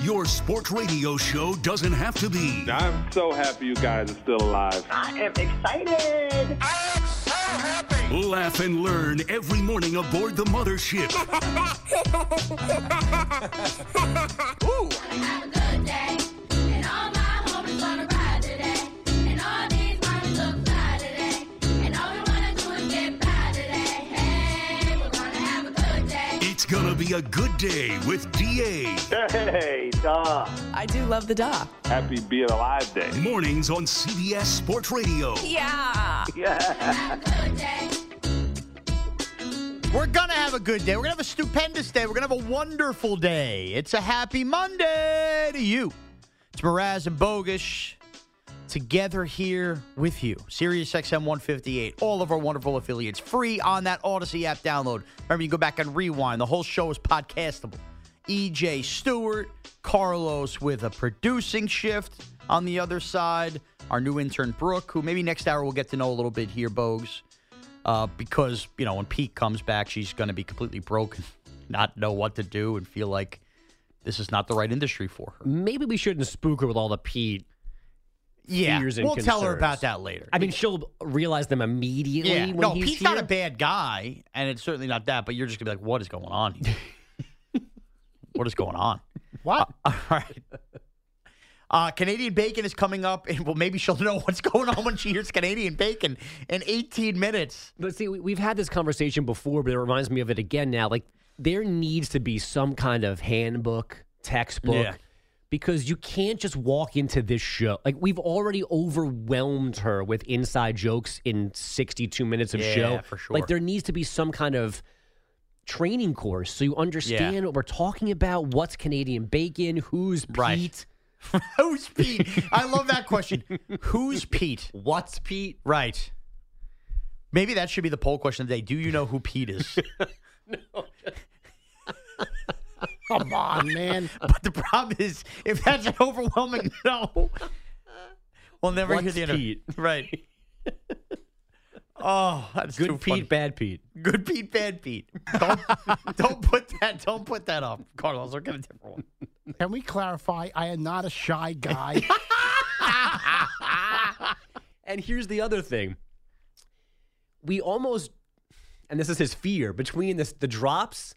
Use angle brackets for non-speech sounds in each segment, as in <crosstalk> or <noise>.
Your sports radio show doesn't have to be. I'm so happy you guys are still alive. I am excited. I am so happy. Laugh and learn every morning aboard the mothership. <laughs> It's gonna be a good day with DA. Hey, duh. I do love the da. Happy being alive day. Mornings on CBS Sports Radio. Yeah. Yeah. We're going to have a good day. We're going to have a stupendous day. We're going to have a wonderful day. It's a happy Monday to you. It's Mraz and Bogish together here with you. Sirius XM 158, all of our wonderful affiliates, free on that Odyssey app download. Remember, you go back and rewind. The whole show is podcastable. EJ Stewart, Carlos with a producing shift on the other side. Our new intern, Brooke, who maybe next hour we'll get to know a little bit here, Bogues. Uh, because, you know, when Pete comes back, she's going to be completely broken, <laughs> not know what to do, and feel like this is not the right industry for her. Maybe we shouldn't spook her with all the Pete. Yeah, fears and we'll tell her about that later. I mean, she'll realize them immediately yeah, no, he's Pete's here. not a bad guy, and it's certainly not that. But you're just gonna be like, "What is going on here? <laughs> what is going on?" What? All right. Uh, Canadian bacon is coming up, and well, maybe she'll know what's going on when she hears Canadian bacon in 18 minutes. But see, we, we've had this conversation before, but it reminds me of it again now. Like, there needs to be some kind of handbook, textbook, Yeah. Because you can't just walk into this show. Like, we've already overwhelmed her with inside jokes in 62 minutes of Yeah, show. for sure. Like, there needs to be some kind of training course so you understand what we're talking about. What's Canadian bacon? Who's Right. Pete? <laughs> Who's Pete? I love that question. Who's Pete? What's Pete? Right. Maybe that should be the poll question today. Do you know who Pete is? <laughs> Come on, man. <laughs> But the problem is, if that's an overwhelming no, we'll never hear What's the interview. Pete? Right. Oh, that's too Good funny. Pete, bad Pete. Good Pete, bad Pete. Don't <laughs> don't put that don't put that up, Carlos. We'll get a different one. Can we clarify? I am not a shy guy. <laughs> And here's the other thing. We almost, and this is his fear, between this, the drops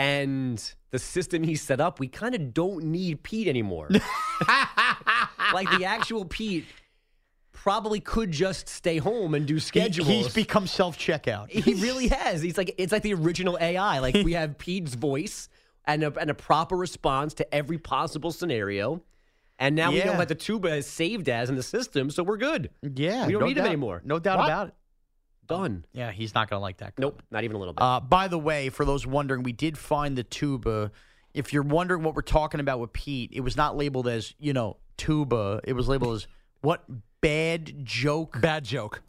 and the system he set up, we kind of don't need Pete anymore. <laughs> like the actual Pete probably could just stay home and do He- schedules. he's become self checkout. He really has. He's like it's like the original AI. Like we have Pete's voice and a, and a proper response to every possible scenario. And now we know Yeah. what the tuba is saved as in the system, so we're good. Yeah, we don't no need him anymore. No doubt What? about it. Done. Yeah, he's not going to like that. Nope, not even a little bit. Uh, by the way, for those wondering, we did find the tuba. If you're wondering what we're talking about with Pete, it was not labeled as, you know, tuba. It was labeled as what bad joke. Bad joke.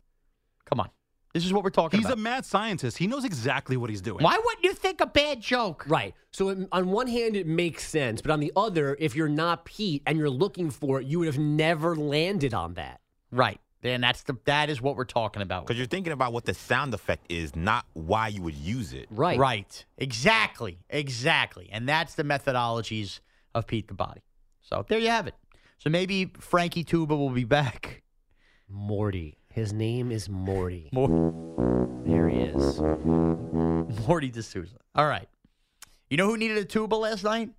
Come on. This is what we're talking about. He's a mad scientist. He knows exactly what he's doing. Why wouldn't you think a bad joke? right. So it, on one hand, it makes sense, but on the other, if you're not Pete and you're looking for it, you would have never landed on that. Right. Then that's the that is what we're talking about. Because you're thinking about what the sound effect is, not why you would use it. Right. Right. Exactly. Exactly. And that's the methodologies of Pete the Body. So there you have it. So maybe Frankie Tuba will be back. Morty. His name is Morty. <laughs> Mor- There he is. Morty D'Souza. All right. You know who needed a tuba last night?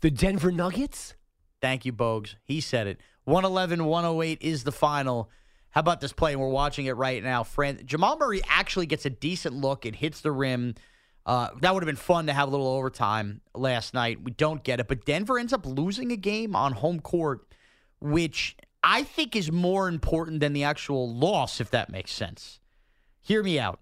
The Denver Nuggets? Thank you, Bogues. He said it. 111 108 is the final. How about this play? And We're watching it right now. Fran- Jamal Murray actually gets a decent look. It hits the rim. Uh, that would have been fun to have a little overtime last night. We don't get it. But Denver ends up losing a game on home court, which I think is more important than the actual loss, if that makes sense. Hear me out.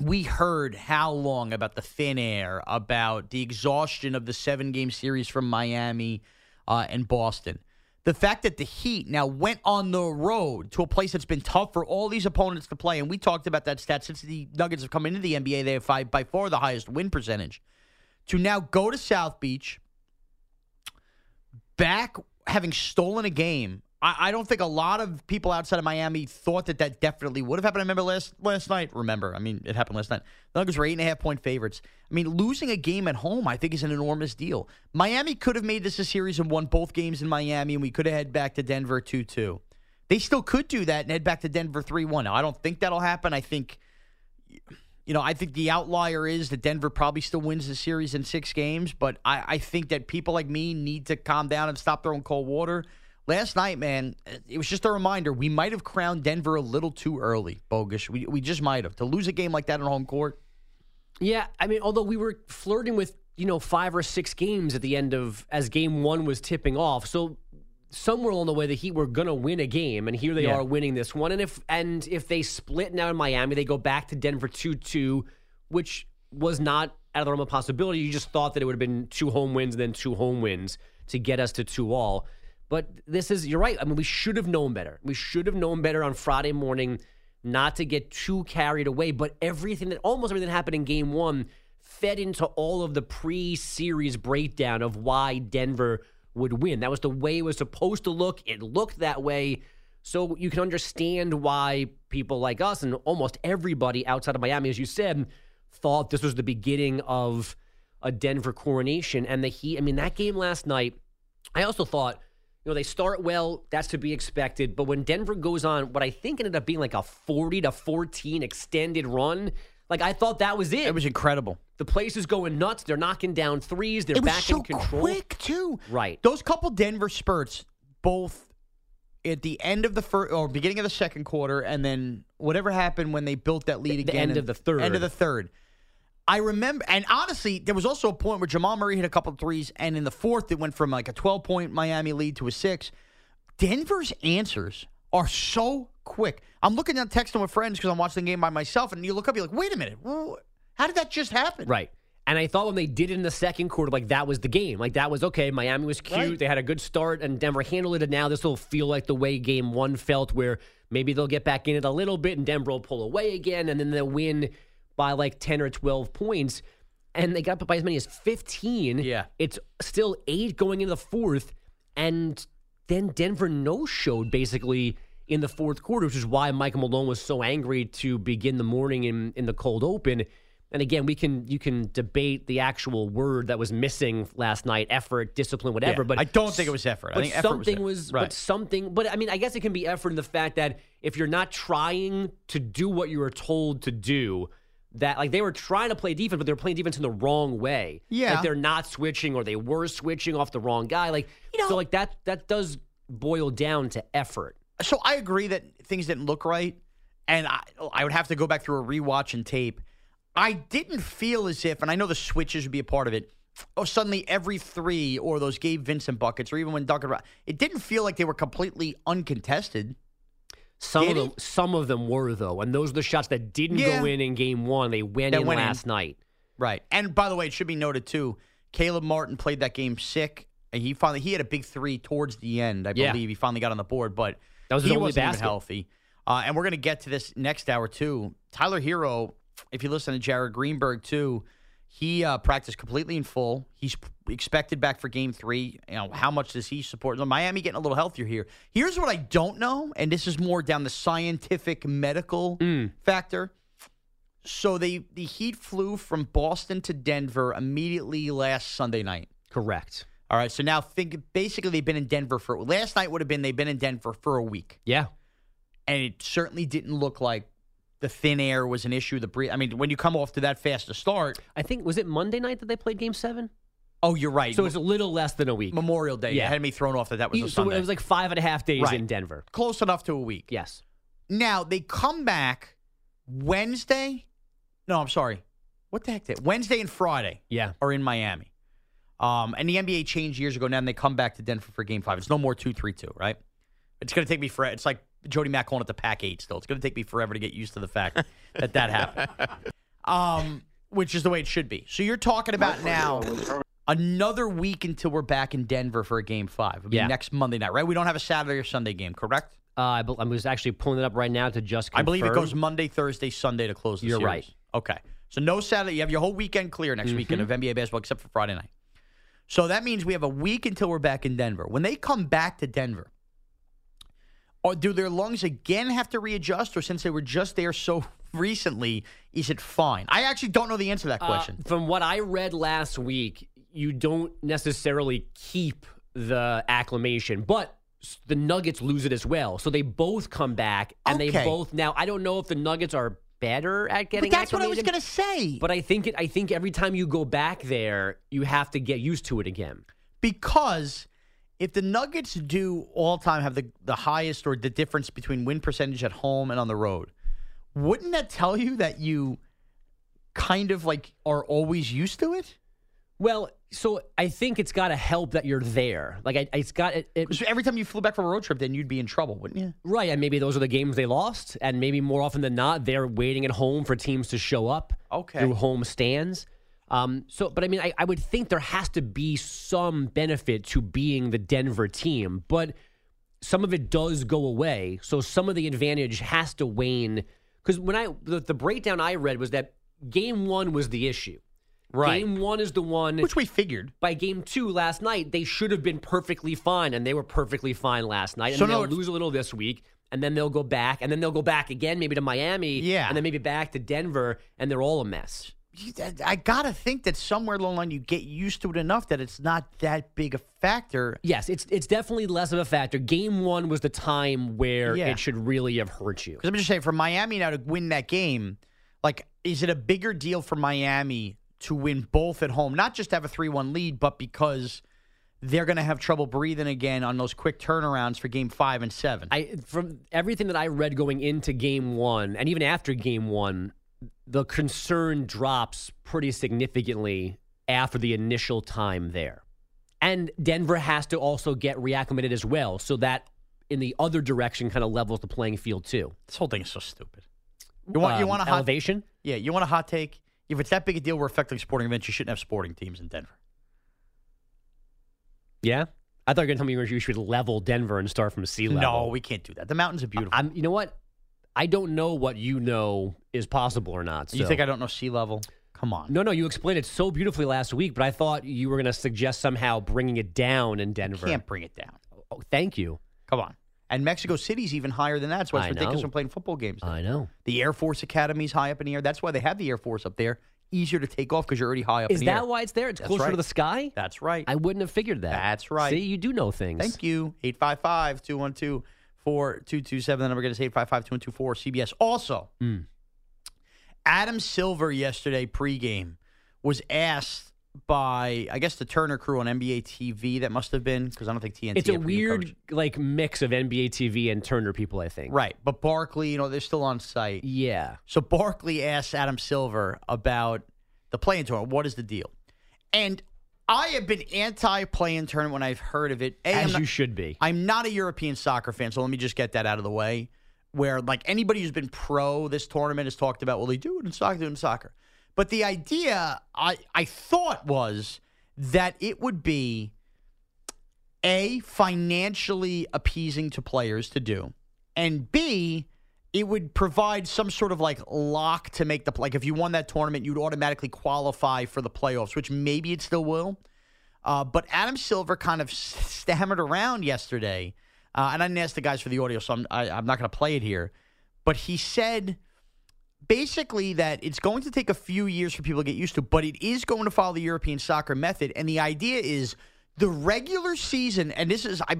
We heard how long about the thin air, about the exhaustion of the seven game series from Miami uh, and Boston. The fact that the Heat now went on the road to a place that's been tough for all these opponents to play, and we talked about that stat since the Nuggets have come into the NBA, they have five, by far the highest win percentage. To now go to South Beach, back having stolen a game. I, I don't think a lot of people outside of Miami thought that that definitely would have happened. I remember last last night. Remember, I mean, it happened last night. The Nuggets were eight and a half point favorites. I mean, losing a game at home, I think, is an enormous deal. Miami could have made this a series and won both games in Miami, and we could have head back to Denver two two. They still could do that and head back to Denver three one. Now, I don't think that'll happen. I think you know, I think the outlier is that Denver probably still wins the series in six games, but I, I think that people like me need to calm down and stop throwing cold water. Last night, man, it was just a reminder. We might have crowned Denver a little too early, Bogues. We, we just might have. To lose a game like that on home court. Yeah, I mean, although we were flirting with, you know, five or six games at the end of as game one was tipping off. So somewhere along the way the Heat were gonna win a game, and here they Yeah. are winning this one. And if and if they split now in Miami, they go back to Denver two two, which was not out of the realm of possibility. You just thought that it would have been two home wins and then two home wins to get us to two all. But this is you're right. I mean, we should have known better. We should have known better on Friday morning not to get too carried away. But everything that almost everything that happened in game one fed into all of the pre-series breakdown of why Denver would win. That was the way it was supposed to look. It looked that way. So you can understand why people like us and almost everybody outside of Miami, as you said, thought this was the beginning of a Denver coronation. And the Heat, I mean, that game last night, I also thought, you know, they start well, that's to be expected. But when Denver goes on what I think ended up being like a 40 to 14 extended run, like I thought that was it. It was incredible. the place is going nuts. They're knocking down threes. They're it was back so in control. quick too. Right. Those couple Denver spurts, both at the end of the first or beginning of the second quarter, and then whatever happened when they built that lead The- the again. end of the third. End of the third. I remember, and honestly, there was also a point where Jamal Murray hit a couple of threes, and in the fourth, it went from like a 12 point Miami lead to a six. Denver's answers are so quick. I'm looking at texting with friends because I'm watching the game by myself, and you look up, you're like, wait a minute, how did that just happen? Right. And I thought when they did it in the second quarter, like that was the game. Like that was okay. Miami was cute. Right. They had a good start, and Denver handled it. And now this will feel like the way game one felt, where maybe they'll get back in it a little bit, and Denver will pull away again, and then they'll win by like 10 or 12 points. And they got up by as many as 15. Yeah. It's still eight going into the fourth. And then Denver no showed basically in the fourth quarter, which is why Michael Malone was so angry to begin the morning in, in the cold open. And again, we can you can debate the actual word that was missing last night, effort, discipline, whatever. Yeah, but I don't think it was effort. I think effort something there. was, Right. but something. But I mean, I guess it can be effort in the fact that if you're not trying to do what you were told to do, that like they were trying to play defense, but they were playing defense in the wrong way. Yeah. like they're not switching, or they were switching off the wrong guy. Like You know- so, like that that does boil down to effort. so I agree that things didn't look right, and I, I would have to go back through a rewatch and tape. I didn't feel as if, and I know the switches would be a part of it. Oh, suddenly every three or those Gabe Vincent buckets, or even when Duncan, it didn't feel like they were completely uncontested. Some Did of them, some of them were though, and those are the shots that didn't Yeah. go in in game one. They went That in went in. last night. Right. And by the way, it should be noted too, Caleb Martin played that game sick. And he finally he had a big three towards the end, I Yeah. believe. He finally got on the board, but That was he wasn't even basket. healthy. Uh, and we're gonna get to this next hour too. Tyler Herro, if you listen to Jared Greenberg too, He uh, practiced completely in full. He's expected back for game three. You know, how much does he support? Miami getting a little healthier here. Here's what I don't know, and this is more down the scientific medical factor. So they the Heat flew from Boston to Denver immediately last Sunday night. Correct. All right, so now think basically they've been in Denver for last night would have been they've been in Denver for a week. Yeah. And it certainly didn't look like the thin air was an issue. The breathe. I mean, when you come off to that fast to start, I think was it Monday night that they played Game Seven. oh, you're right. So it's a little less than a week. Memorial Day. Yeah. Had me thrown off that that was a so Sunday. it was like five and a half days Right. in Denver. close enough to a week. Yes. Now they come back Wednesday. No, I'm sorry. What the heck? Did, Wednesday and Friday Yeah. are in Miami. Um, and the NBA changed years ago. Now and they come back to Denver for Game Five. It's no more two three two, right? It's going to take me for. It's like Jody Mack calling it the Pac-Eight. Still, it's going to take me forever to get used to the fact <laughs> that that happened. Um, which is the way it should be. So you're talking about now another week until we're back in Denver for a Game Five. It'll be Yeah. next Monday night, right? We don't have a Saturday or Sunday game, correct? Uh, I, bel- I was actually pulling it up right now to just. I believe it goes Monday, Thursday, Sunday to close the You're series. right. Mm-hmm. Okay. So no Saturday. You have your whole weekend clear next weekend of NBA basketball except for Friday night. So that means we have a week until we're back in Denver. When they come back to Denver, or do their lungs again have to readjust, or since they were just there so recently, is it fine? I actually don't know the answer to that Uh, question. from what I read last week, you don't necessarily keep the acclimation, but the Nuggets lose it as well. So they both come back, and they both now. I don't know if the Nuggets are better at but getting. that's what I was going to say. But I think it. I think every time you go back there, you have to get used to it again. because if the Nuggets do all time have the, the highest or the difference between win percentage at home and on the road, wouldn't that tell you that you kind of like are always used to it? Well, so I think it's got to help that you're there. Like I, it's got it, it 'Cause every time you flew back from a road trip, then you'd be in trouble, wouldn't you? Right, and maybe those are the games they lost, and maybe more often than not, they're waiting at home for teams to show up Okay. through home stands. Um, so, but I mean, I, I would think there has to be some benefit to being the Denver team, but some of it does go away. So some of the advantage has to wane. Because when I the, the breakdown I read was that game one was the issue. Right. Game one is the one Which we figured. by game two last night, they should have been perfectly fine, and they were perfectly fine last night. And So then they'll it's- lose a little this week, and then they'll go back, and then they'll go back again, maybe to Miami, Yeah. and then maybe back to Denver, and they're all a mess. I- gotta think that somewhere along the line you get used to it enough that it's not that big a factor. Yes, it's it's definitely less of a factor. Game one was the time where Yeah. it should really have hurt you. Because I'm just saying, for Miami now to win that game, like, is it a bigger deal for Miami to win both at home? Not just have a 3 1 lead, but because they're going to have trouble breathing again on those quick turnarounds for game five and seven. I from everything that I read going into game one, and even after game one, the concern drops pretty significantly after the initial time there. And Denver has to also get reacclimated as well, so that in the other direction kind of levels the playing field too. this whole thing is so stupid. You want, you Um, want a hot, elevation? Yeah, you want a hot take? If it's that big a deal, we're affecting sporting events. You shouldn't have sporting teams in Denver. Yeah. I thought you were going to tell me you should level Denver and start from sea level. No, we can't do that. The mountains are beautiful. I'm. You know what? I don't know what you know is possible or not. you think I don't know sea level? Come on. No, no, you explained it so beautifully last week, but I thought you were going to suggest somehow bringing it down in Denver. Can't bring it down. Oh, thank you. Come on. And Mexico City's even higher than that. That's why it's I ridiculous know. when playing football games. there. I know. The Air Force Academy's high up in the air. That's why they have the Air Force up there. Easier to take off because you're already high up Is in the that air. why it's there? It's That's closer to the sky? That's right. I wouldn't have figured that. That's right. See, you do know things. Thank you. 855 212 4227. The number again is 855 212 CBS. Also, Mm. Adam Silver yesterday pregame was asked by, I guess, the Turner crew on NBA TV. That must have been because I don't think TNT. It's a weird like mix of NBA TV and Turner people, I think. Right. But Barkley, you know, they're still on site. Yeah. So Barkley asked Adam Silver about the play-in tournament. What is the deal? And I have been anti-play-in tournament when I've heard of it. A, As not- you should be. I'm not a European soccer fan, so let me just get that out of the way. Where like anybody who's been pro this tournament has talked about, well, they do it in soccer, do it in soccer. But the idea I I thought was that it would be a financially appeasing to players to do, and B it would provide some sort of like lock to make the like if you won that tournament, you'd automatically qualify for the playoffs, which maybe it still will. Uh, but Adam Silver kind of stammered around yesterday, uh, and I didn't ask the guys for the audio, so I'm I, I'm not going to play it here. But he said basically that it's going to take a few years for people to get used to, but it is going to follow the European soccer method, and the idea is the regular season, and this is I,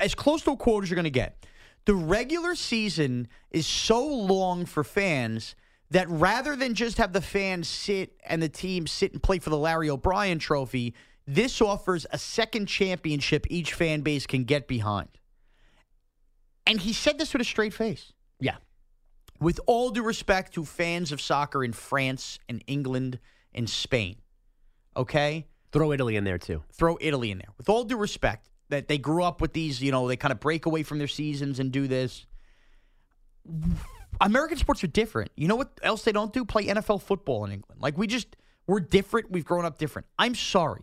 as close to a quote as you're going to get. The regular season is so long for fans that rather than just have the fans sit and the team sit and play for the Larry O'Brien trophy, this offers a second championship each fan base can get behind. And he said this with a straight face. Yeah. With all due respect to fans of soccer in France and England and Spain, okay? Throw Italy in there too. Throw Italy in there. With all due respect, that they grew up with these, you know, they kind of break away from their seasons and do this. American sports are different. You know what else they don't do? Play NFL football in England. Like we just we're different. We've grown up different. I'm sorry.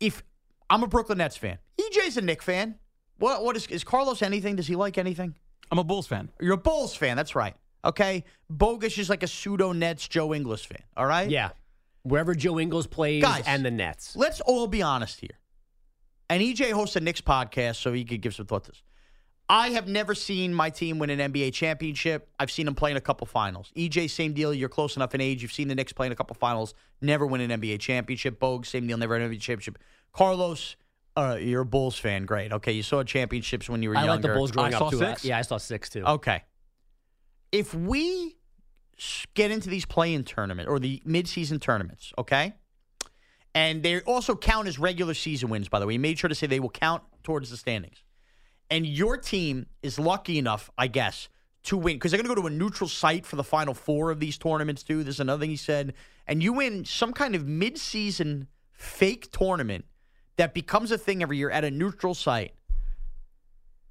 If I'm a Brooklyn Nets fan, EJ's a Knick fan. What what is is Carlos anything? Does he like anything? I'm a Bulls fan. You're a Bulls fan. That's right. Okay. Bogues is like a pseudo Nets Joe Ingles fan. All right. Yeah. Wherever Joe Ingles plays Guys, and the Nets. Let's all be honest here. And EJ hosts a Knicks podcast, so he could give some thought to this. I have never seen my team win an NBA championship. I've seen them play in a couple finals. EJ, same deal. You're close enough in age. You've seen the Knicks play in a couple finals. Never win an NBA championship. Bogue, same deal. Never win an NBA championship. Carlos, uh, you're a Bulls fan. Great. Okay, you saw championships when you were I younger. like the Bulls growing I up saw too. six. Yeah, I saw six too. Okay. If we get into these play-in tournament or the mid-season tournaments, okay, and they also count as regular season wins. By the way, he made sure to say they will count towards the standings. And your team is lucky enough, I guess, to win because they're going to go to a neutral site for the final four of these tournaments. Too. There's another thing he said, and you win some kind of mid-season fake tournament that becomes a thing every year at a neutral site.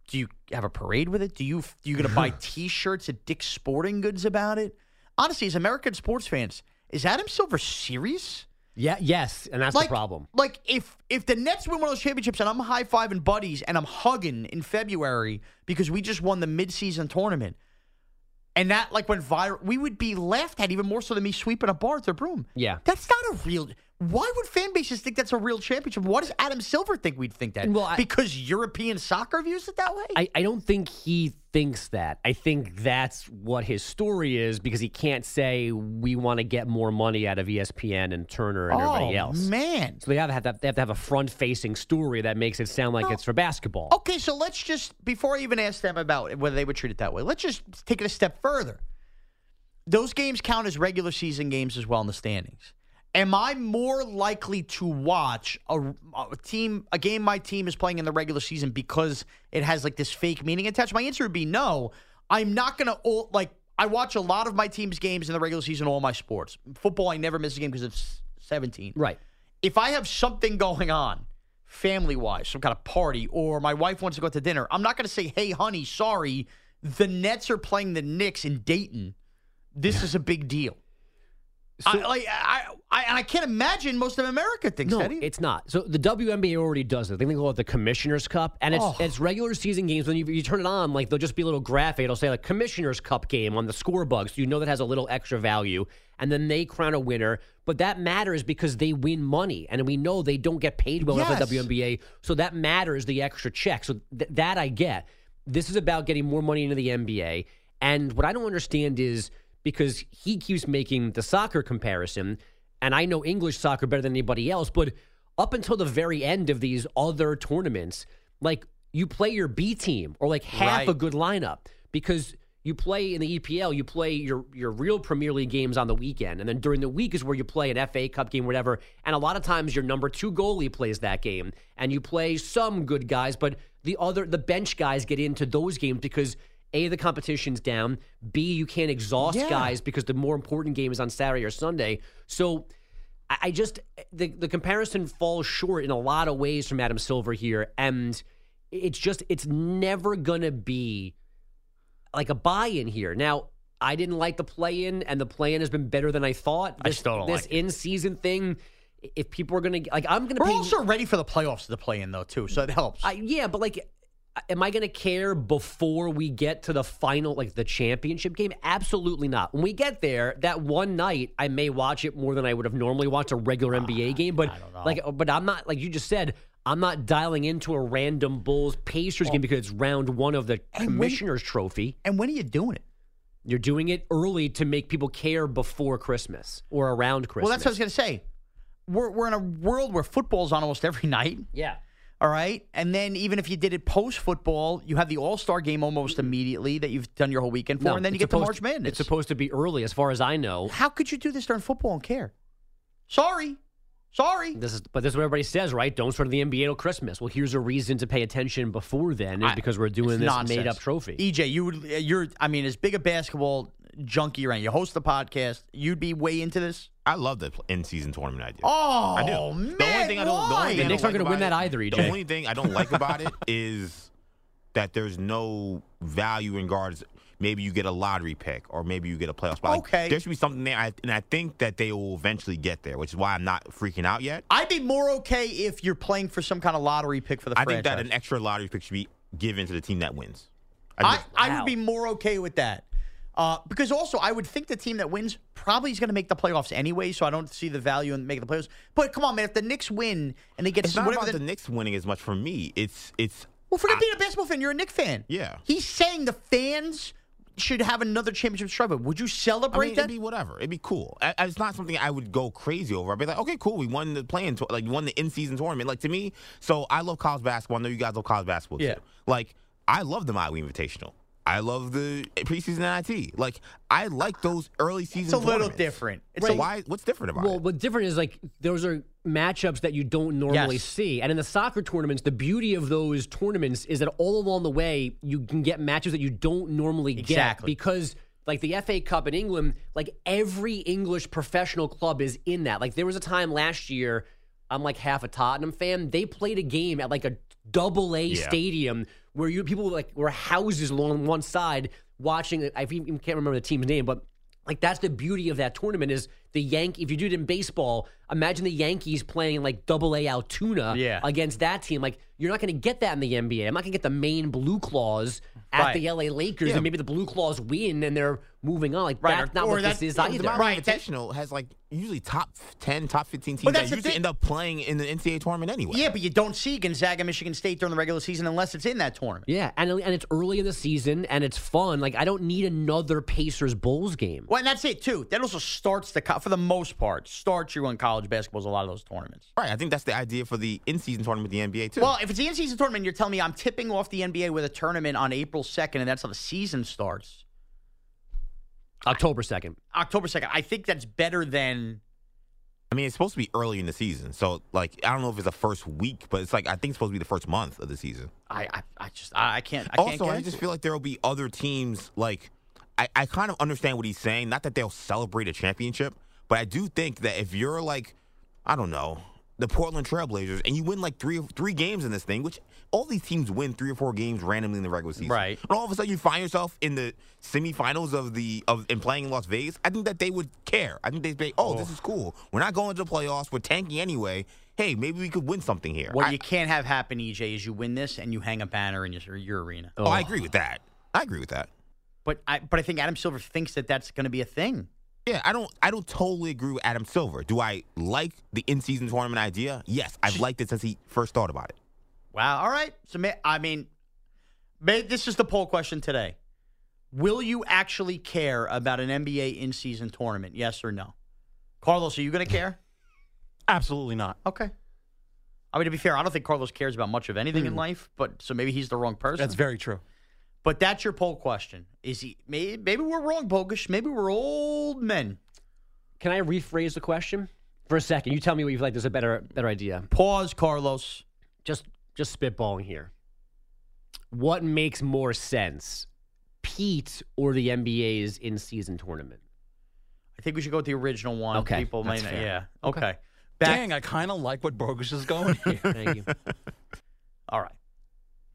Do you have a parade with it? Do you do you going to buy <laughs> T-shirts at Dick's Sporting Goods about it? Honestly, as American sports fans, is Adam Silver serious? Yeah, yes, and that's like, the problem. Like if if the Nets win one of those championships and I'm high fiving buddies and I'm hugging in February because we just won the midseason tournament, and that like went viral, we would be laughed at even more so than me sweeping a bar with their broom. Yeah. That's not a real. Why would fan bases think that's a real championship? Why does Adam Silver think we'd think that? Well, I- because European soccer views it that way. I, I don't think he thinks that. I think that's what his story is because he can't say we want to get more money out of ESPN and Turner and everybody oh else. man. So they have to have, that, they have to have a front-facing story that makes it sound like it's for basketball. Okay, so let's just before I even ask them about whether they would treat it that way, let's just take it a step further. Those games count as regular season games as well in the standings. Am I more likely to watch a, a team a game my team is playing in the regular season because it has like this fake meaning attached? My answer would be no. I'm not going to like I watch a lot of my team's games in the regular season all my sports. Football I never miss a game because it's 17 Right. if I have something going on, family wise, some kind of party, or my wife wants to go out to dinner, I'm not going to say, hey, honey, sorry, the Nets are playing the Knicks in Dayton. This is a big deal. I, like, I, I, and I can't imagine most of America thinks No, that. either. it's not. So the WNBA already does it. I think they call it the Commissioner's Cup, and it's Oh. it's regular season games. When you, you turn it on, like there'll just be a little graphic. It'll say like Commissioner's Cup game on the scorebook, so you know that has a little extra value. And then they crown a winner, but that matters because they win money, and we know they don't get paid well enough at Yes. WNBA, so that matters the extra check. So th- that I get. This is about getting more money into the NBA, and what I don't understand is because he keeps making the soccer comparison, and I know English soccer better than anybody else, but up until the very end of these other tournaments, like you play your B team or like half a good lineup because you play in the EPL, you play your your real Premier League games on the weekend, and then during the week is where you play an FA Cup game, whatever. And a lot of times your number two goalie plays that game, and you play some good guys, but the other the bench guys get into those games because a the competition's down, b you can't exhaust Yeah. guys because the more important game is on Saturday or Sunday. So I I just the the comparison falls short in a lot of ways from Adam Silver here, and it's just it's never gonna be like a buy-in here. Now, I didn't like the play-in, and the play-in has been better than I thought. I This, still don't this like it. in-season thing. If people are gonna like, I'm gonna We're pay. also ready for the playoffs to the play in, though, too, so it helps. I, yeah, but like, am I going to care before we get to the final, like the championship game? Absolutely not. When we get there, that one night, I may watch it more than I would have normally watched a regular ah, NBA game. But like, but I'm not like you just said. I'm not dialing into a random Bulls Pacers game because it's round one of the And when- Commissioner's Trophy. And when are you doing it? You're doing it early to make people care before Christmas or around Christmas. Well, that's what I was going to say. We're, we're in a world where football's on almost every <laughs> night. yeah. All right. And then even if you did it post football, you have the All Star game almost immediately that you've done your whole weekend for, No, and then you get to March Madness. It's supposed to be early, as far as I know. How could you do this during football and care? Sorry. Sorry. This is, but this is what everybody says, right? Don't start the NBA till Christmas. Well, here's a reason to pay attention before then, is I- because we're doing this nonsense. made-up trophy. EJ, you would you're I mean, as big a basketball junkie you're you host the podcast, you'd be way into this. I love the in-season tournament idea. Oh I do. man. the only thing I don't, the only thing The I Knicks don't aren't gonna like win about that it- either, The only thing I don't like about it <laughs> is that there's no value in regards. Maybe you get a lottery pick, or maybe you get a playoff spot. Like, Okay. there should be something there, I, and I think that they will eventually get there, which is why I'm not freaking out yet. I'd be more okay if you're playing for some kind of lottery pick for the I franchise. think that an extra lottery pick should be given to the team that wins. I, just- I Wow. would be more okay with that. Uh, because also, I would think the team that wins probably is going to make the playoffs anyway, so I don't see the value in making the playoffs. But come on, man, if the Knicks win and they get it's not whatever about the, the Knicks winning as much for me. It's it's well, forget I- being a basketball fan. You're a Knicks fan. Yeah. he's saying the fans should have another championship stripe. Would you I celebrate mean, that? it'd be whatever. It'd be cool. I, I- it's not something I would go crazy over. I'd be like, okay, cool. We won the play-in, to- like, we won the in-season tournament. Like to me, so I love college basketball. I know you guys love college basketball Yeah. too. Like I love the Maui Invitational. I love the preseason NIT. Like I like those early season. it's a little different. It's So a, why? What's different about Well, it? Well, what's different is like those are matchups that you don't normally Yes. see. And in the soccer tournaments, the beauty of those tournaments is that all along the way, you can get matches that you don't normally get Exactly. because like the FA Cup in England, like every English professional club is in that. Like there was a time last year, I'm like half a Tottenham fan. They played a game at like a double A Yeah. stadium where you people like were houses along one side watching. I even can't remember the team's name, but like that's the beauty of that tournament is the Yank. If you do it in baseball, imagine the Yankees playing like Double A Altoona Yeah. against that team. Like you're not going to get that in the NBA. I'm not going to get the main Blue Claws at Right. the LA Lakers, Yeah. and maybe the Blue Claws win and they're moving on. Like Right, that's or- not or what that- this is Yeah, the either. Maui Right, that- Invitational has like usually top ten, top fifteen teams that that's the usually thing- end up playing in the NCAA tournament anyway. yeah, but you don't see Gonzaga, Michigan State during the regular season unless it's in that tournament. Yeah, and and it's early in the season and it's fun. Like I don't need another Pacers Bulls game. Well, and that's it too. That also starts the for the most part starts you on college basketballs. A lot of those tournaments. Right. I think that's the idea for the in-season tournament, with the NBA too. Well, if it's the in-season tournament, you're telling me I'm tipping off the NBA with a tournament on April 2nd, and that's how the season starts. October second. October 2nd. I think that's better than. I mean, it's supposed to be early in the season, so like I don't know if it's the first week, but it's like I think it's supposed to be the first month of the season. I I, I just I, I can't. I can't also, get I into just it. feel like there will be other teams. Like I, I kind of understand what he's saying. Not that they'll celebrate a championship, but I do think that if you're like, I don't know, the Portland Trailblazers, and you win like three three games in this thing, which all these teams win three or four games randomly in the regular season, Right. And all of a sudden you find yourself in the semifinals of the of and playing in Las Vegas. I think that they would care. I think they'd be, oh, this oh. is cool. We're not going to the playoffs. We're tanking anyway. Hey, maybe we could win something here. What I- you can't have happen, EJ, is you win this and you hang a banner in your your arena. oh, I agree with that. I agree with that. But I but I think Adam Silver thinks that that's going to be a thing. Yeah, I don't I don't totally agree with Adam Silver. Do I like the in-season tournament idea? Yes, I've liked it since he first thought about it. Wow. All right. So ma- I mean, ma- this is the poll question today. Will you actually care about an NBA in-season tournament? Yes or no? Carlos, are you going to care? <laughs> Absolutely not. Okay. I mean, to be fair, I don't think Carlos cares about much of anything in hmm. life, but so maybe he's the wrong person. That's very true. But that's your poll question. Is he? Maybe, maybe we're wrong, Bogues. Maybe we're old men. Can I rephrase the question for a second? You tell me what you feel like there's a better better idea. Pause, Carlos. Just just spitballing here. What makes more sense, Pete or the NBA's in season tournament? I think we should go with the original one. Okay, People that's may not. fair. Yeah. Okay. Okay. Back. Dang, I kind of like what Bogues is going <laughs> here. Thank you. <laughs> All right.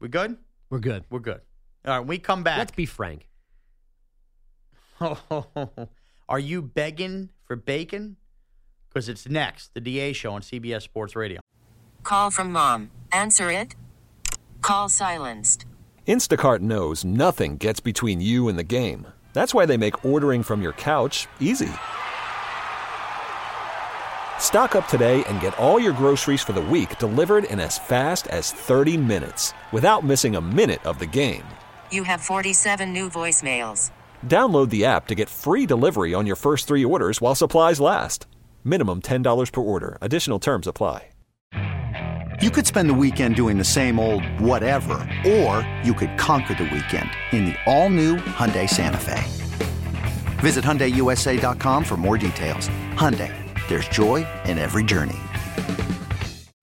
We good? We're good. We're good. All right. When we come back. Let's be frank. <laughs> Are you begging for bacon? Because it's next, the DA show on CBS Sports Radio. Call from mom. Answer it. Call silenced. Instacart knows nothing gets between you and the game. That's why they make ordering from your couch easy. Stock up today and get all your groceries for the week delivered in as fast as 30 minutes without missing a minute of the game. You have 47 new voicemails. Download the app to get free delivery on your first three orders while supplies last. Minimum $10 per order. Additional terms apply. You could spend the weekend doing the same old whatever, or you could conquer the weekend in the all-new Hyundai Santa Fe. Visit HyundaiUSA.com for more details. Hyundai, there's joy in every journey.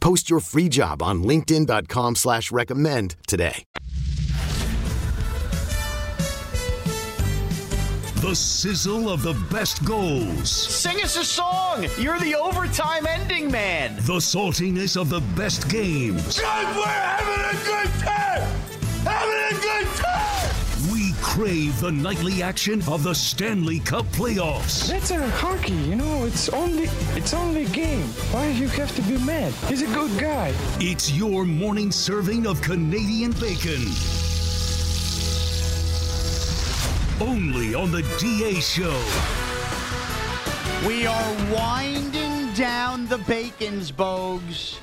Post your free job on LinkedIn.com slash recommend today. The sizzle of the best goals. Sing us a song. You're the overtime ending man. The saltiness of the best games. God, we're having a good crave the nightly action of the Stanley Cup playoffs. That's a hockey, you know. It's only it's only a game. Why do you have to be mad? He's a good guy. It's your morning serving of Canadian bacon. Only on the DA Show. We are winding down the Bacons, Bogues.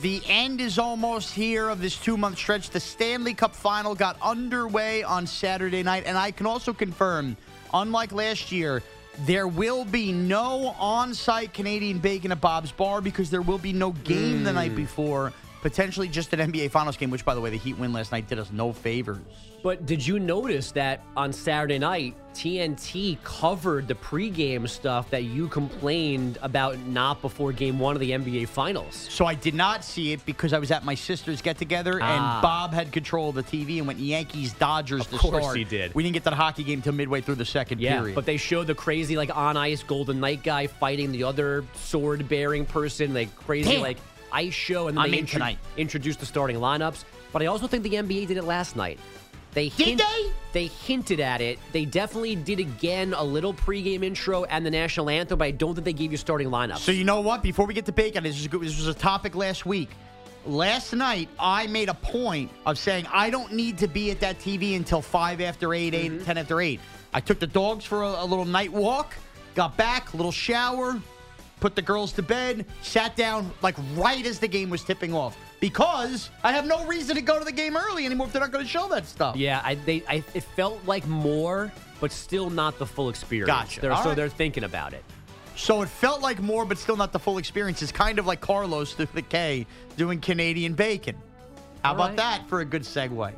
The end is almost here of this two month stretch. The Stanley Cup final got underway on Saturday night, and I can also confirm, unlike last year, there will be no on site Canadian bacon at Bob's Bar because there will be no game the night mm. before. Potentially just an NBA Finals game, which, by the way, the Heat win last night did us no favors. But did you notice that on Saturday night, TNT covered the pregame stuff that you complained about not before game one of the NBA Finals? So I did not see it because I was at my sister's get together Ah. and Bob had control of the TV and went Yankees Dodgers Of course start. he did. We didn't get to the hockey game till midway through the second Yeah, period. but they showed the crazy, like on ice Golden Knight guy fighting the other sword bearing person, like crazy, Damn. like ice show, and then I'm they in tonight. introduced the starting lineups. But I also think the NBA did it last night. They Did they? They hinted at it. They definitely did again a little pregame intro and the national anthem, but I don't think they gave you starting lineups. So you know what? Before we get to bacon, this was, a good- this was a topic last week. Last night, I made a point of saying I don't need to be at that TV until 5 after 8, 8, Mm-hmm. 10 after 8. I took the dogs for a, a little night walk, got back, little shower, put the girls to bed, sat down like right as the game was tipping off because I have no reason to go to the game early anymore if they're not going to show that stuff. Yeah, I, they, I, it felt like more, but still not the full experience. Gotcha. They're, so right. they're thinking about it. So it felt like more, but still not the full experience. It's kind of like Carlos through the K doing Canadian bacon. How All about right. that for a good segue?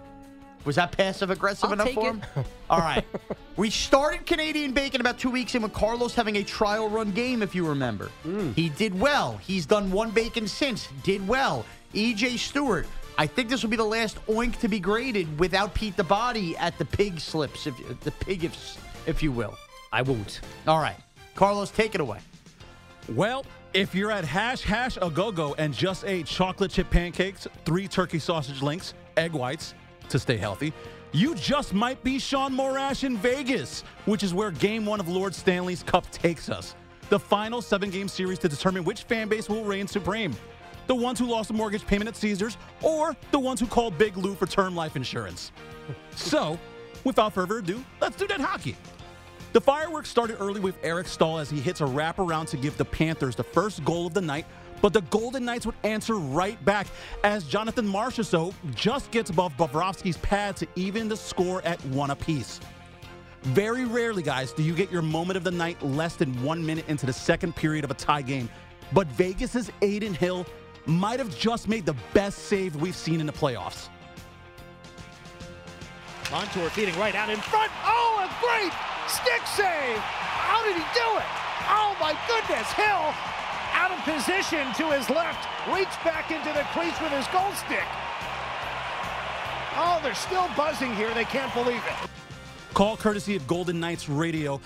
Was that passive aggressive I'll enough take for it. him? <laughs> All right. we started Canadian bacon about two weeks in with Carlos having a trial run game, if you remember. Hmm. He did well. He's done one bacon since. Did well. EJ Stewart. I think this will be the last oink to be graded without Pete the Body at the pig slips, if the pig, if, if you will. I won't. All right. Carlos, take it away. Well, if you're at Hash House A Go Go and just ate chocolate chip pancakes, three turkey sausage links, egg whites to stay healthy, you just might be Sean Morash in Vegas, which is where game one of Lord Stanley's Cup takes us. The final seven game series to determine which fan base will reign supreme. The ones who lost a mortgage payment at Caesars, or the ones who called Big Lou for term life insurance. so, without further ado, let's do that hockey. The fireworks started early with Eric Staal as he hits a wraparound to give the Panthers the first goal of the night, but the Golden Knights would answer right back as Jonathan Marchessault just gets above Bobrovsky's pad to even the score at one apiece. Very rarely, guys, do you get your moment of the night less than one minute into the second period of a tie game. But Vegas's Adin Hill might have just made the best save we've seen in the playoffs. Montour feeding right out in front. Oh, a great stick save. How did he do it? Oh, my goodness. Hill out of position to his left. Reached back into the crease with his goal stick. Oh, they're still buzzing here. They can't believe it. Call courtesy of Golden Knights Radio.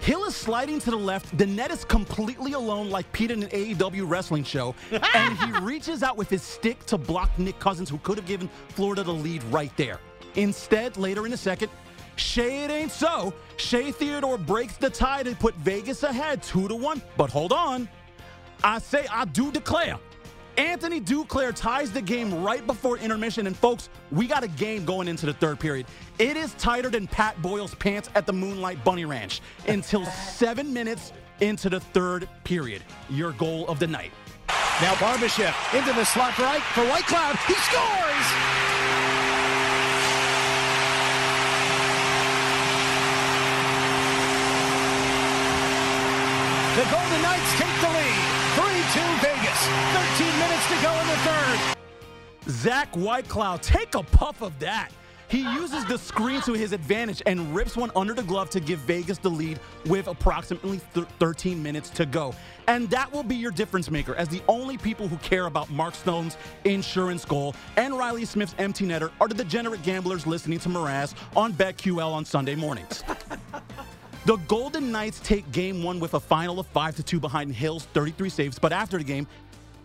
Hill is sliding to the left. The net is completely alone, like Pete in an AEW wrestling show. <laughs> and he reaches out with his stick to block Nick Cousins, who could have given Florida the lead right there. Instead, later in the second, Shay, it ain't so. Shea Theodore breaks the tie to put Vegas ahead two to one. But hold on. I say I do declare. Anthony Duclair ties the game right before intermission. And folks, we got a game going into the third period. It is tighter than Pat Boyle's pants at the Moonlight Bunny Ranch until <laughs> seven minutes into the third period. Your goal of the night. Now Barbashev into the slot right for Whitecloud. He scores! The Golden Knights take the lead. 3-2 Vegas. 13 minutes to go in the third. Zach Whitecloud, take a puff of that. He uses the screen to his advantage and rips one under the glove to give Vegas the lead with approximately th- 13 minutes to go. And that will be your difference maker, as the only people who care about Mark Stone's insurance goal and Reilly Smith's empty netter are the degenerate gamblers listening to Mraz on BetQL on Sunday mornings. <laughs> The Golden Knights take game one with a final of 5 to 2 behind Hill's 33 saves, but after the game,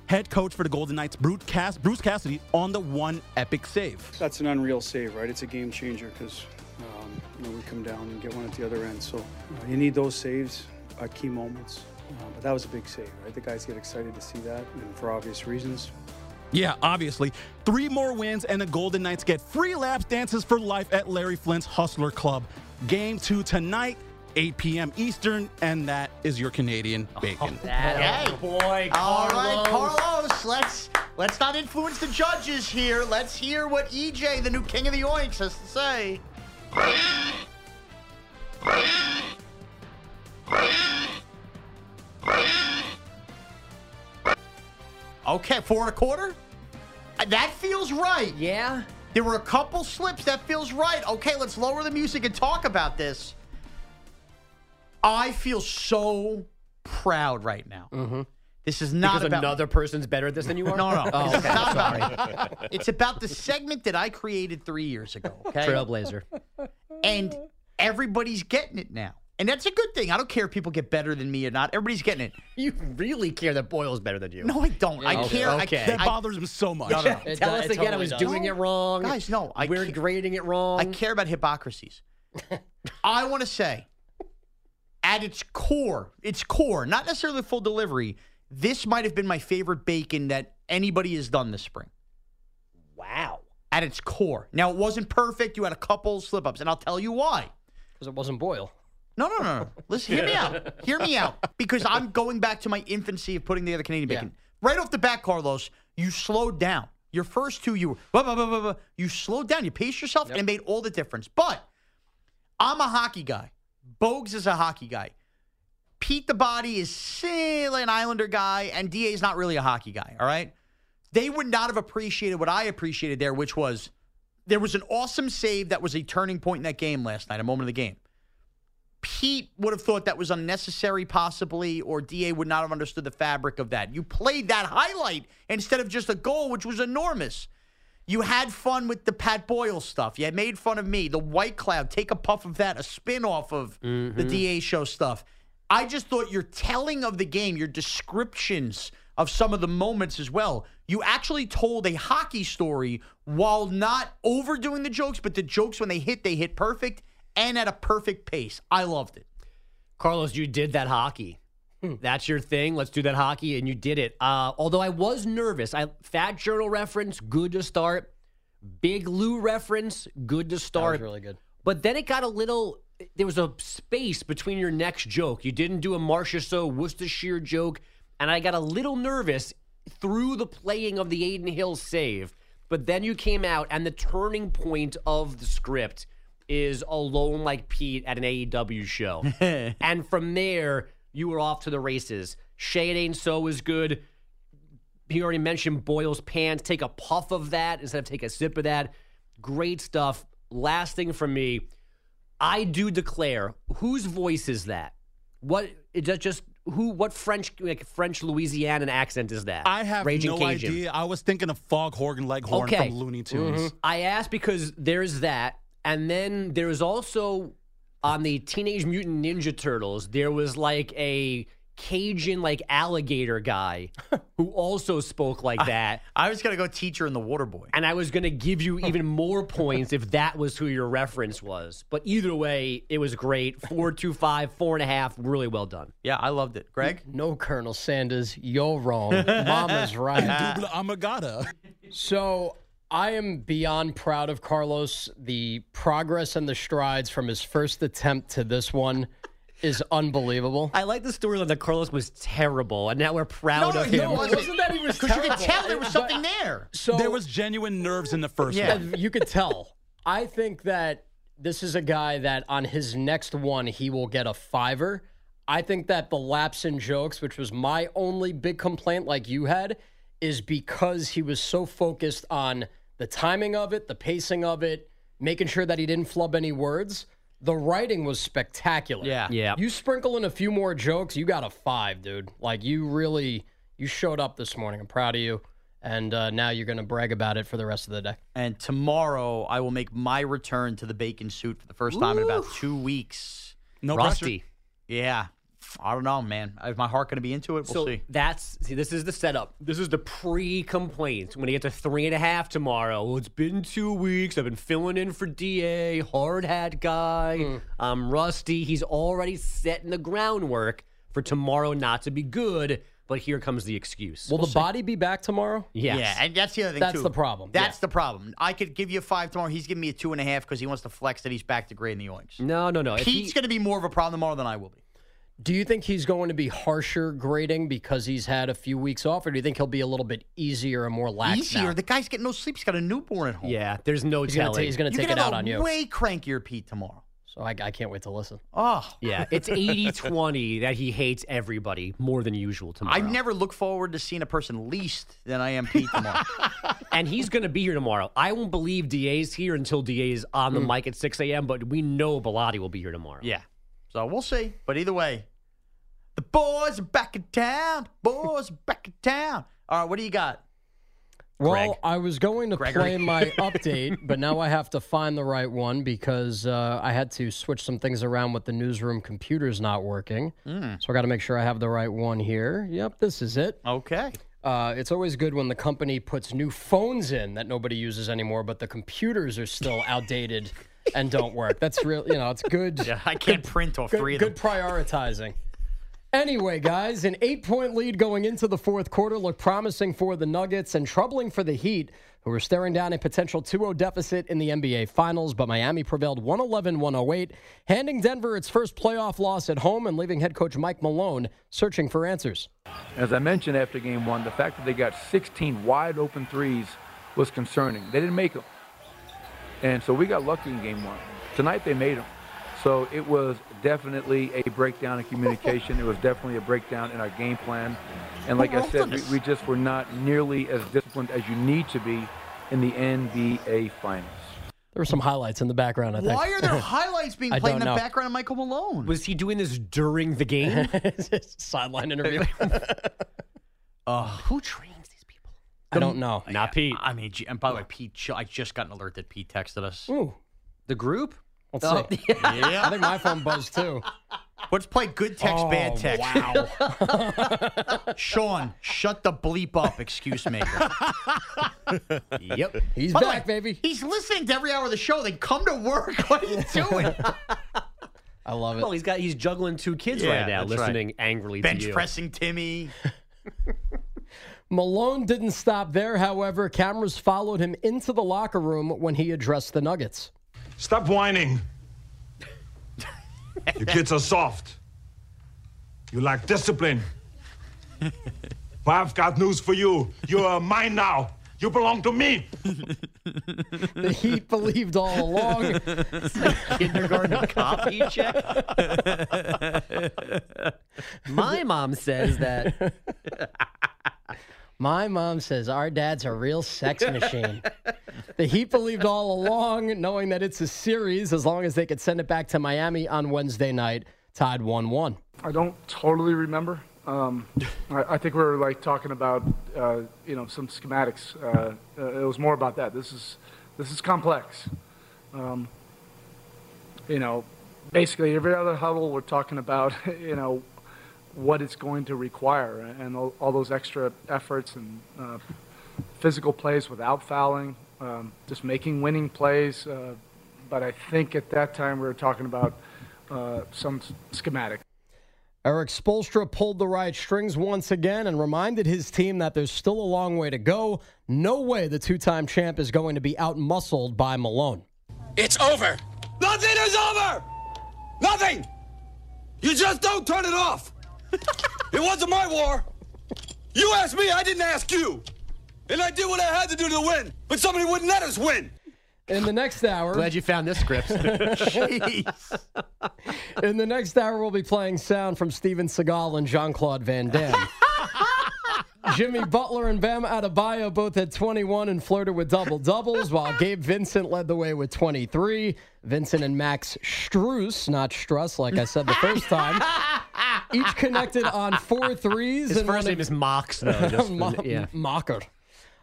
head coach for the Golden Knights, Bruce, Cass- Bruce Cassidy, on the one epic save. That's an unreal save, right? It's a game changer because um, you know, we come down and get one at the other end. So uh, you need those saves at key moments. Uh, but that was a big save, right? The guys get excited to see that, and for obvious reasons. Yeah, obviously. Three more wins, and the Golden Knights get free laps dances for life at Larry Flynt's Hustler Club. Game two tonight, 8 p.m. Eastern, and that is your Canadian bacon. <laughs> Hey. boy, All right, Carlos. Carlos. Let's let's not influence the judges here. Let's hear what EJ, the new king of the Oinks, has to say. Okay, four and a quarter. Uh, That feels right. Yeah. There were a couple slips. That feels right. Okay, let's lower the music and talk about this. I feel so proud right now. Mm-hmm. This is not because about another person's better at this than you are. No, no. Oh, It's not Sorry. about <laughs> it. It's about the segment that I created three years ago. Okay, Trailblazer. and everybody's getting it now, and that's a good thing. I don't care if people get better than me or not. Everybody's getting it. <laughs> You really care that Boyle's better than you. No, I don't. I Okay. care. I Okay. care. That bothers him so much. No, no, no. Tell us again. I was doing it wrong. Guys, no. I We're ca- grading it wrong. I care about hypocrisies. <laughs> I want to say, at its core, its core, not necessarily full delivery, this might have been my favorite bacon that anybody has done this spring. Wow. At its core. Now, it wasn't perfect. You had a couple slip ups, and I'll tell you why. Because it wasn't Boyle. No, no, no, no. Listen, hear me out. Hear me out. Because I'm going back to my infancy of putting together Canadian bacon. Right off the bat, Carlos, you slowed down. Your first two, you were, blah, blah, blah, blah, blah. you slowed down. You paced yourself, and it made all the difference. But I'm a hockey guy. Bogues is a hockey guy. Pete the Body is still an Islander guy, and DA is not really a hockey guy, all right? They would not have appreciated what I appreciated there, which was there was an awesome save that was a turning point in that game last night, a moment of the game. Pete would have thought that was unnecessary, possibly, or DA would not have understood the fabric of that. You played that highlight instead of just a goal, which was enormous. You had fun with the Pat Boyle stuff. You made fun of me, the Whitecloud. Take a puff of that, a spin off of the Mhm. DA show stuff. I just thought your telling of the game, your descriptions of some of the moments as well, you actually told a hockey story while not overdoing the jokes, but the jokes when they hit, they hit perfect and at a perfect pace. I loved it. Carlos, you did that hockey. That's your thing. Let's do that hockey, and you did it. Uh, although I was nervous. I Fat Journal reference, good to start. Big Lou reference, good to start. really good. But then it got a little. There was a space between your next joke. You didn't do a Marchessault Worcestershire joke, and I got a little nervous through the playing of the Adin Hill save. But then you came out, and the turning point of the script is alone like Pete at an AEW show. <laughs> and from there, you were off to the races. Shea It Ain't So is good. He already mentioned Boyle's pants. Take a puff of that instead of take a sip of that. Great stuff. Last thing from me, I do declare whose voice is that? What is that just who what French like French Louisianan accent is that? I have Raging no Cajun. idea. I was thinking of Foghorn Leghorn Okay. from Looney Tunes. Mhm. I asked because there's that, And then there's also on the Teenage Mutant Ninja Turtles, there was like a Cajun like alligator guy <laughs> who also spoke like that. I was gonna go teacher in the Water Boy. And I was going to give you even <laughs> more points if that was who your reference was. But either way, it was great. Four, two, five, four and a half. Really well done. Yeah, I loved it. Greg? No, Colonel Sanders, you're wrong. Mama's <laughs> right. Double amagata. So I am beyond proud of Carlos. The progress and the strides from his first attempt to this one is unbelievable. I like the storyline that Carlos was terrible, and now we're proud No, of no, him. it wasn't. Wasn't that he was <laughs> Because you could tell there was But- something there. So there was genuine nerves in the first yeah, one. you could tell. I think that this is a guy that on his next one he will get a fiver. I think that the lapse in jokes, which was my only big complaint, like you had, is because he was so focused on the timing of it, the pacing of it, making sure that he didn't flub any words. The writing was spectacular. Yeah. Yeah. You sprinkle in a few more jokes, you got a five, dude. Like you really, you showed up this morning. I'm proud of you. And uh, now you're going to brag about it for the rest of the day. And tomorrow I will make my return to the bacon suit for the first time in about two weeks. No Rusty. Yeah. I don't know, man. Is my heart going to be into it? We'll so see. that's see. This is the setup. This is the pre-complaint. When you gets to three and a half tomorrow, well, it's been two weeks. I've been filling in for Da, hard hat guy. Hmm. I'm rusty. He's already setting the groundwork for tomorrow not to be good. But here comes the excuse. Will the body be back tomorrow? Yes. Yeah, and that's the other thing That's too. the problem. That's the problem. I could give you a five tomorrow. He's giving me a two and a half because he wants to flex that he's back to grading the oinks. No, no, no. If Pete's he- going to be more of a problem tomorrow than I will be. Do you think he's going to be harsher grading because he's had a few weeks off, or do you think he'll be a little bit easier and more lax Easier. now? The guy's getting no sleep. He's got a newborn at home. yeah, there's no He's gonna telling. ta- he's going to take it out on you. way crankier Pete tomorrow. So I, I can't wait to listen. Oh, yeah, it's <laughs> 80-20 that he hates everybody more than usual tomorrow. I never look forward to seeing a person least than I am Pete tomorrow. <laughs> and he's going to be here tomorrow. I won't believe DA's here until DA is on the hmm. mic at 6 a.m., but we know Bilotti will be here tomorrow. yeah. So we'll see. But either way, the boys are back in town. Boys are back in town. All right, what do you got? Well, Greg. I was going to Gregory. play my <laughs> update, but now I have to find the right one because uh, I had to switch some things around with the newsroom computers not working. Mm. So I got to make sure I have the right one here. Yep, this is it. Okay. Uh, it's always good when the company puts new phones in that nobody uses anymore, but the computers are still outdated <laughs> and don't work. That's real, you know, it's good. <laughs> Yeah, I can't print off good, three of good prioritizing. Anyway, guys, an eight point lead going into the fourth quarter looked promising for the Nuggets and troubling for the Heat, who were staring down a potential 2 0 deficit in the NBA Finals. But Miami prevailed 111 108, handing Denver its first playoff loss at home and leaving head coach Mike Malone searching for answers. As I mentioned after game one, the fact that they got 16 wide open threes was concerning. They didn't make them. And so we got lucky in game one. Tonight they made them. So it was definitely a breakdown in communication. It was definitely a breakdown in our game plan. And like I said, we, we just were not nearly as disciplined as you need to be in the NBA Finals. There were some highlights in the background, I think. Why are there highlights being <laughs> played in the know. background of Michael Malone? Was he doing this during the game? <laughs> <laughs> Sideline interview. Uh, who trains these? I don't know. Not Pete. I mean, G- and by the way, Pete, I just got an alert that Pete texted us. Ooh, The group? let's Oh, see. <laughs> yeah. I think my phone buzzed too. Let's play good text, Oh, bad text. Wow. <laughs> Sean, shut the bleep up, excuse maker. Yep. He's By back, way, baby. He's listening to every hour of the show. They come to work. <laughs> What are you doing? I love it. Well, he's got he's juggling two kids Yeah, right now, that's right. listening angrily Bench to you. pressing Timmy. Malone didn't stop there, however. Cameras followed him into the locker room when he addressed the Nuggets. Stop whining. you kids are soft. You lack discipline. but I've got news for you. You are mine now. You belong to me. The Heat believed all along. Like <laughs> Kindergarten copy check. <laughs> My mom says that. <laughs> My mom says our dad's a real sex <laughs> machine. the Heat believed all along, knowing that it's a series as long as they could send it back to Miami on Wednesday night, tied 1 1. I don't totally remember. Um, I, I think we were like talking about, uh, you know, some schematics. Uh, uh, it was more about that. This is, this is complex. Um, you know, basically every other huddle we're talking about, <laughs> you know, what it's going to require and all, all those extra efforts and uh, physical plays without fouling, um, just making winning plays. Uh, but I think at that time we were talking about uh, some schematic. Erik Spoelstra pulled the right strings once again and reminded his team that there's still a long way to go. No way the two time champ is going to be out muscled by Malone. It's over. Nothing is over. Nothing. You just don't turn it off. It wasn't my war. You asked me, I didn't ask you. And I did what I had to do to win, but somebody wouldn't let us win. In the next hour. Glad you found this script. Jeez. <laughs> In the next hour, we'll be playing sound from Steven Seagal and Jean Claude Van Damme. <laughs> Jimmy Butler and Bam Adebayo both had 21 and flirted with double doubles, while Gabe Vincent led the way with 23. Vincent and Max Struess, not Struss, like I said the first time, <laughs> each connected on four threes. His and first one name of- is Mox, though. <laughs> Just, Mo- yeah. Mocker.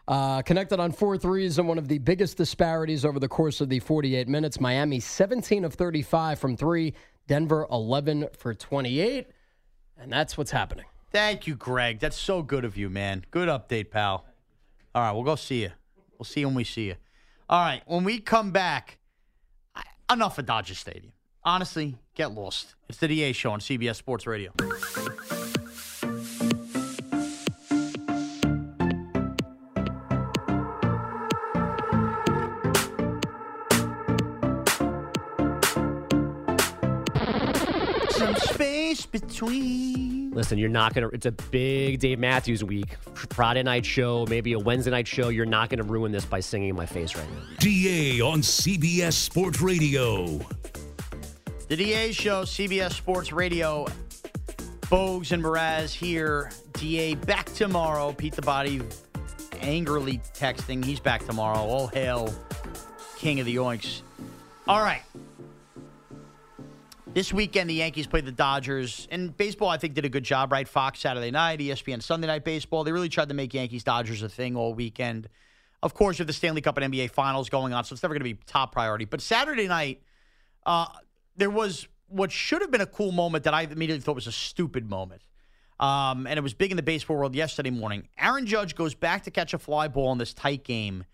Uh, connected on four threes and one of the biggest disparities over the course of the 48 minutes. Miami 17 of 35 from three, Denver 11 for 28. And that's what's happening. Thank you, Greg. That's so good of you, man. Good update, pal. All right, we'll go see you. We'll see you when we see you. All right, when we come back, I- enough of Dodger Stadium. Honestly, get lost. It's the DA show on CBS Sports Radio. Some space between. Listen, you're not gonna. It's a big Dave Matthews week. Friday night show, maybe a Wednesday night show. You're not gonna ruin this by singing in my face right now. DA on CBS Sports Radio. The DA show, CBS Sports Radio. Bogues and Mraz here. DA back tomorrow. Pete the Body angrily texting. He's back tomorrow. All hail King of the Oinks. All right. This weekend, the Yankees played the Dodgers. And baseball, I think, did a good job, right? Fox Saturday night, ESPN Sunday night baseball. They really tried to make Yankees Dodgers a thing all weekend. Of course, you have the Stanley Cup and NBA Finals going on, so it's never going to be top priority. But Saturday night, uh, there was what should have been a cool moment that I immediately thought was a stupid moment. Um, and it was big in the baseball world yesterday morning. Aaron Judge goes back to catch a fly ball in this tight game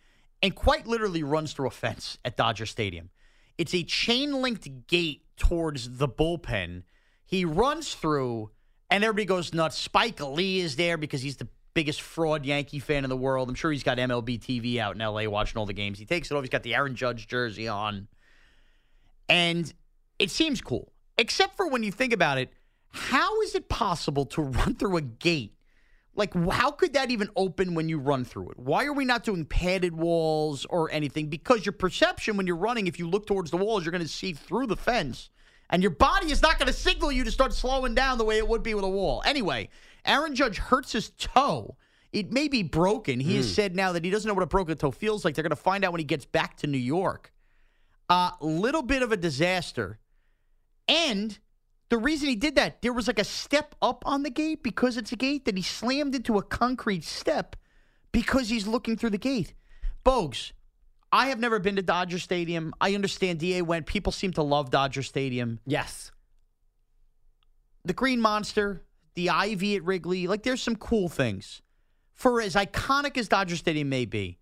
and quite literally runs through a fence at Dodger Stadium. It's a chain linked gate towards the bullpen. He runs through, and everybody goes nuts. Spike Lee is there because he's the biggest fraud Yankee fan in the world. I'm sure he's got MLB TV out in LA watching all the games. He takes it off. He's got the Aaron Judge jersey on. And it seems cool, except for when you think about it. How is it possible to <laughs> run through a gate? Like, how could that even open when you run through it? Why are we not doing padded walls or anything? Because your perception when you're running, if you look towards the walls, you're going to see through the fence. And your body is not going to signal you to start slowing down the way it would be with a wall. Anyway, Aaron Judge hurts his toe. It may be broken. He has Hmm. said now that he doesn't know what a broken toe feels like. They're going to find out when he gets back to New York. A little bit of a disaster. And the reason he did that, there was like a step up on the gate because it's a gate that he slammed into a concrete step because he's looking through the gate. Bogues, I have never been to Dodger Stadium. I understand DA went. People seem to love Dodger Stadium. Yes. The Green Monster, the Ivy at Wrigley, like there's some cool things. For as iconic as Dodger Stadium may be,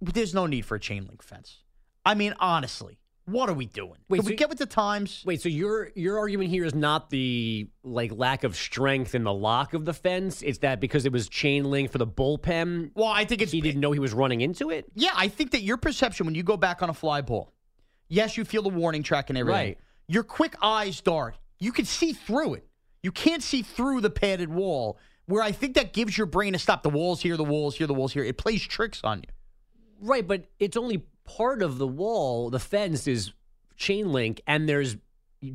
there's no need for a chain link fence. I mean, honestly, what are we doing? Wait, Can so- we get with the times? Wait, so your your argument here is not the like lack of strength in the lock of the fence. It's that because it was chain link for the bullpen. Well, I think it's he didn't know he was running into it. Yeah, I think that your perception when you go back on a fly ball, yes, you feel the warning track and everything. Right. Your quick eyes dart. You can see through it. You can't see through the padded wall. Where I think that gives your brain a stop. The walls here, the walls here, the walls here. It plays tricks on you. Right, but it's only part of the wall. The fence is chain link, and there's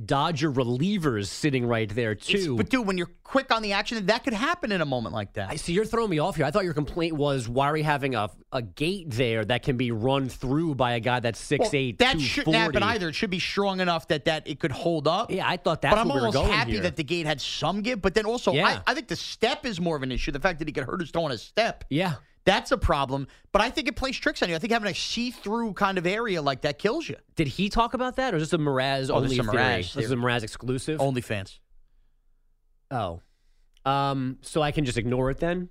Dodger relievers sitting right there It's- too. but dude, when you're quick on the action, that could happen in a moment like that. I see you're throwing me off here. I thought your complaint was why are we having a a gate there that can be run through by a guy that's six Well, eight. that shouldn't happen either. It should be strong enough that that it could hold up. Yeah, I thought that's But I'm we almost going happy here. that the gate had some give. But then also, Yeah. I, I think the step is more of an issue. The fact that he could hurt his toe on a step. Yeah. That's a problem. But I think it plays tricks on you. I think having a see-through kind of area like that kills you. Did he talk about that, or is this a Mraz Oh, only this is a theory? Mraz This is a theory. Mraz exclusive. Only fans. Oh, um, so I can just ignore it then?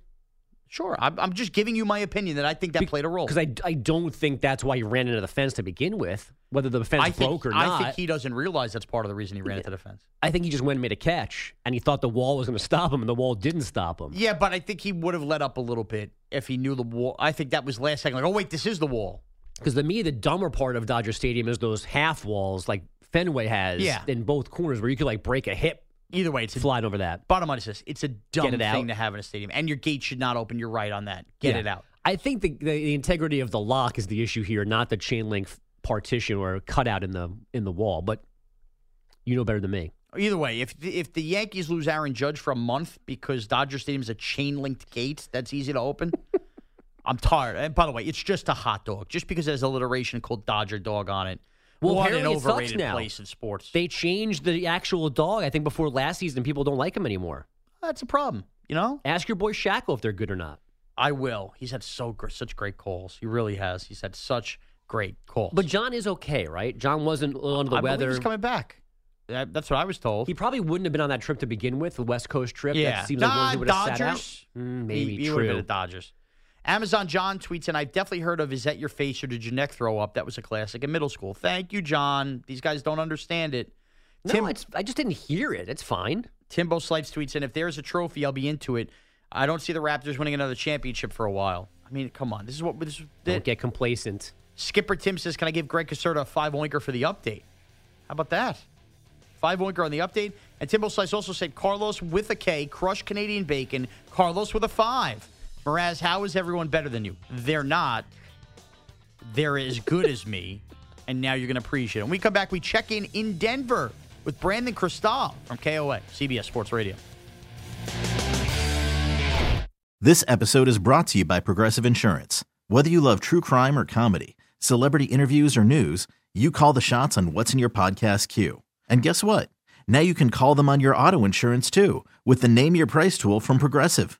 Sure. I'm, I'm just giving you my opinion that I think that played a role. Because I, I don't think that's why he ran into the fence to begin with. Whether the fence I think, broke or not. I think he doesn't realize that's part of the reason he ran into the fence. I think he just went and made a catch, and he thought the wall was going to stop him, and the wall didn't stop him. Yeah, but I think he would have let up a little bit if he knew the wall. I think that was last second. Like, oh wait, this is the wall. Because to me, the dumber part of Dodger Stadium is those half walls like Fenway has Yeah. in both corners, where you could like break a hip. Either way, it's a, flying over that. bottom line is this: it's a dumb it out. thing to have in a stadium, and your gate should not open. You're right on that. Get Yeah. it out. I think the, the the integrity of the lock is the issue here, not the chain link partition or cutout in the in the wall. But you know better than me. Either way, if the, if the Yankees lose Aaron Judge for a month because Dodger Stadium is a chain linked gate that's easy to open, <laughs> I'm tired. And by the way, it's just a hot dog. Just because there's alliteration called Dodger dog on it. Well, what an apparently it sucks overrated now. place in sports. They changed the actual dog. I think before last season, people don't like him anymore. That's a problem. You know, ask your boy Shackle if they're good or not. I will. He's had so gr- such great calls. He really has. He's had such great calls. But John is okay, right? John wasn't under the I weather. he's coming back. That- that's what I was told. He probably wouldn't have been on that trip to begin with, the West Coast trip. Yeah, that seems like one he would have sat out. Dodgers. Mm, maybe he, he would have true. been at Dodgers. Amazon John tweets, and I've definitely heard of "Is that your face or did your neck throw up?" That was a classic in middle school. Thank you, John. These guys don't understand it. No, it's, I just didn't hear it. It's fine. Timbo Slights tweets, and if there's a trophy, I'll be into it. I don't see the Raptors winning another championship for a while. I mean, come on. This is what this. Don't get complacent. Skipper Tim says, "Can I give Greg Caserta a five oinker for the update?" How about that? Five oinker on the update. And Timbo Slice also said, "Carlos with a K, crushed Canadian bacon. Carlos with a five. Mraz, how is everyone better than you? They're not. They're as good as me. And now you're going to appreciate it. When we come back, we check in in Denver with Brandon Krisztal from KOA, CBS Sports Radio. This episode is brought to you by Progressive Insurance. Whether you love true crime or comedy, celebrity interviews or news, you call the shots on what's in your podcast queue. And guess what? Now you can call them on your auto insurance too with the Name Your Price tool from Progressive.